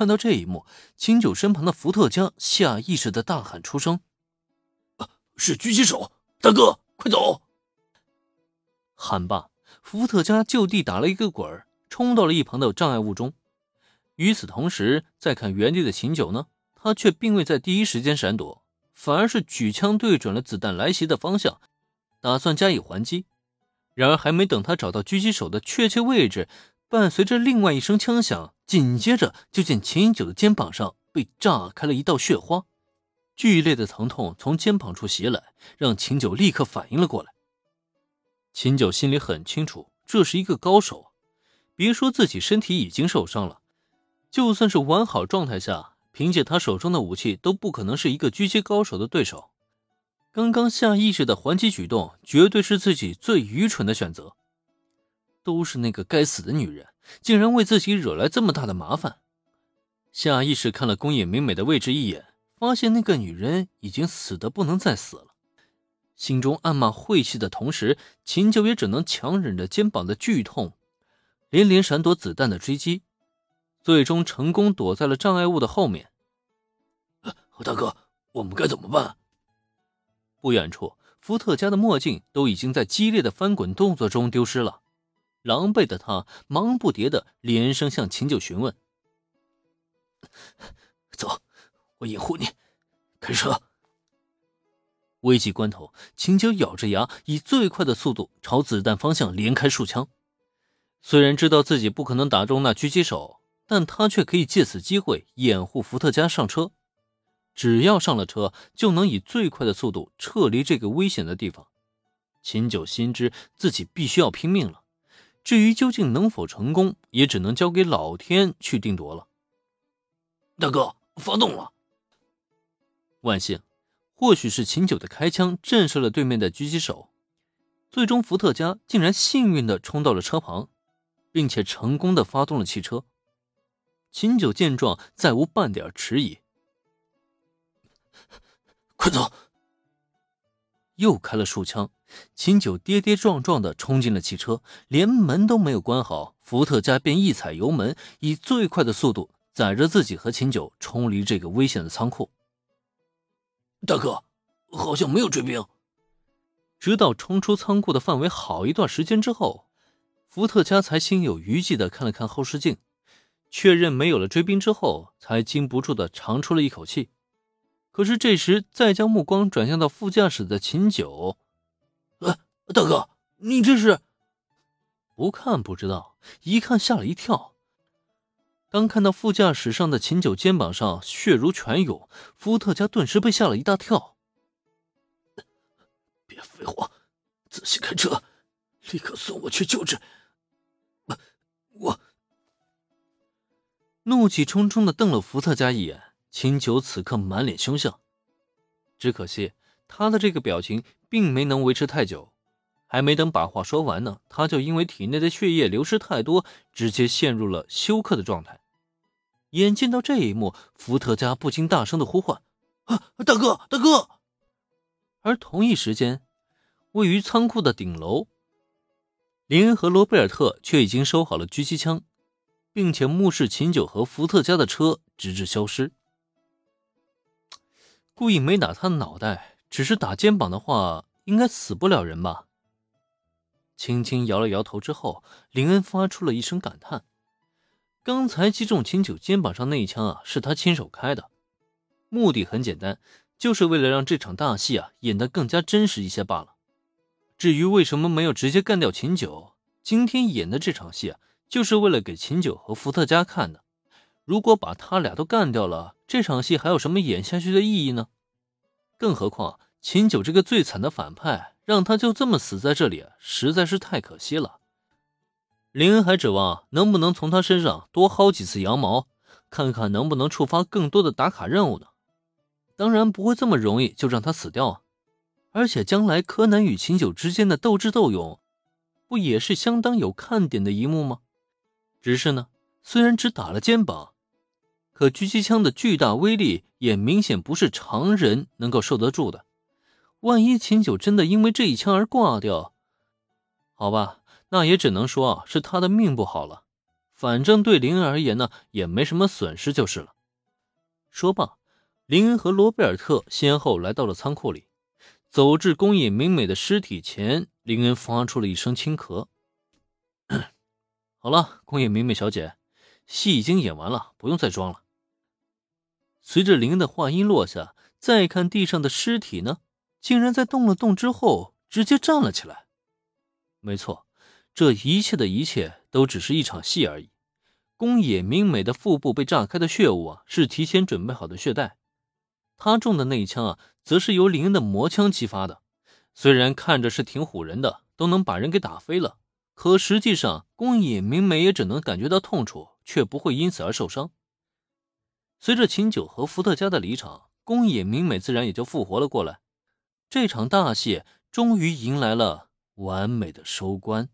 看到这一幕，秦九身旁的伏特加下意识的大喊出声：“是狙击手，大哥，快走！”喊罢，伏特加就地打了一个滚儿，冲到了一旁的障碍物中。与此同时，再看原地的秦九呢，他却并未在第一时间闪躲，反而是举枪对准了子弹来袭的方向，打算加以还击。然而，还没等他找到狙击手的确切位置，伴随着另外一声枪响，紧接着就见秦九的肩膀上被炸开了一道血花，剧烈的疼痛从肩膀处袭来，让秦九立刻反应了过来。秦九心里很清楚，这是一个高手，别说自己身体已经受伤了，就算是完好状态下，凭借他手中的武器，都不可能是一个狙击高手的对手。刚刚下意识的还击举动，绝对是自己最愚蠢的选择。都是那个该死的女人，竟然为自己惹来这么大的麻烦。下意识看了宫野美美的位置一眼，发现那个女人已经死的不能再死了，心中暗骂晦气的同时，秦九也只能强忍着肩膀的剧痛，连连闪躲子弹的追击，最终成功躲在了障碍物的后面。大哥，我们该怎么办？不远处，伏特加的墨镜都已经在激烈的翻滚动作中丢失了。狼狈的他忙不迭的连声向秦九询问：“走，我掩护你，开车。”危急关头，秦九咬着牙，以最快的速度朝子弹方向连开数枪。虽然知道自己不可能打中那狙击手，但他却可以借此机会掩护伏特加上车。只要上了车，就能以最快的速度撤离这个危险的地方。秦九心知自己必须要拼命了，至于究竟能否成功，也只能交给老天去定夺了。大哥，发动了！万幸，或许是秦九的开枪震慑了对面的狙击手，最终伏特加竟然幸运的冲到了车旁，并且成功的发动了汽车。秦九见状，再无半点迟疑。快走！又开了数枪，秦九跌跌撞撞的冲进了汽车，连门都没有关好，伏特加便一踩油门，以最快的速度载着自己和秦九冲离这个危险的仓库。大哥，好像没有追兵。直到冲出仓库的范围好一段时间之后，伏特加才心有余悸的看了看后视镜，确认没有了追兵之后，才禁不住的长出了一口气。可是这时，再将目光转向到副驾驶的秦九，大哥，你这是？不看不知道，一看吓了一跳。当看到副驾驶上的秦九肩膀上血如泉涌，伏特加顿时被吓了一大跳。别废话，仔细开车，立刻送我去救治。我，怒气冲冲的瞪了伏特加一眼。秦九此刻满脸凶相，只可惜他的这个表情并没能维持太久，还没等把话说完呢，他就因为体内的血液流失太多，直接陷入了休克的状态。眼见到这一幕，伏特加不禁大声的呼唤：“啊，大哥，大哥！”而同一时间，位于仓库的顶楼，林恩和罗贝尔特却已经收好了狙击枪，并且目视秦九和伏特加的车直至消失。故意没打他的脑袋，只是打肩膀的话，应该死不了人吧？轻轻摇了摇头之后，林恩发出了一声感叹：“刚才击中秦九肩膀上那一枪啊，是他亲手开的，目的很简单，就是为了让这场大戏啊演得更加真实一些罢了。至于为什么没有直接干掉秦九，今天演的这场戏啊，就是为了给秦九和伏特加看的。”如果把他俩都干掉了，这场戏还有什么演下去的意义呢？更何况秦九这个最惨的反派，让他就这么死在这里，实在是太可惜了。林恩还指望能不能从他身上多薅几次羊毛，看看能不能触发更多的打卡任务呢？当然不会这么容易就让他死掉啊！而且将来柯南与秦九之间的斗智斗勇，不也是相当有看点的一幕吗？只是呢，虽然只打了肩膀。可狙击枪的巨大威力也明显不是常人能够受得住的。万一秦九真的因为这一枪而挂掉，好吧，那也只能说是他的命不好了。反正对林恩而言呢，也没什么损失就是了。说罢，林恩和罗贝尔特先后来到了仓库里，走至宫野明美的尸体前，林恩发出了一声轻咳。好了，宫野明美小姐，戏已经演完了，不用再装了。随着林恩的话音落下，再看地上的尸体呢，竟然在动了动之后直接站了起来。没错，这一切的一切都只是一场戏而已。宫野明美的腹部被炸开的血雾啊，是提前准备好的血袋；他中的那一枪啊，则是由林恩的魔枪激发的。虽然看着是挺唬人的，都能把人给打飞了。可实际上，宫野明美也只能感觉到痛楚，却不会因此而受伤。随着秦九和伏特加的离场，宫野明美自然也就复活了过来。这场大戏终于迎来了完美的收官。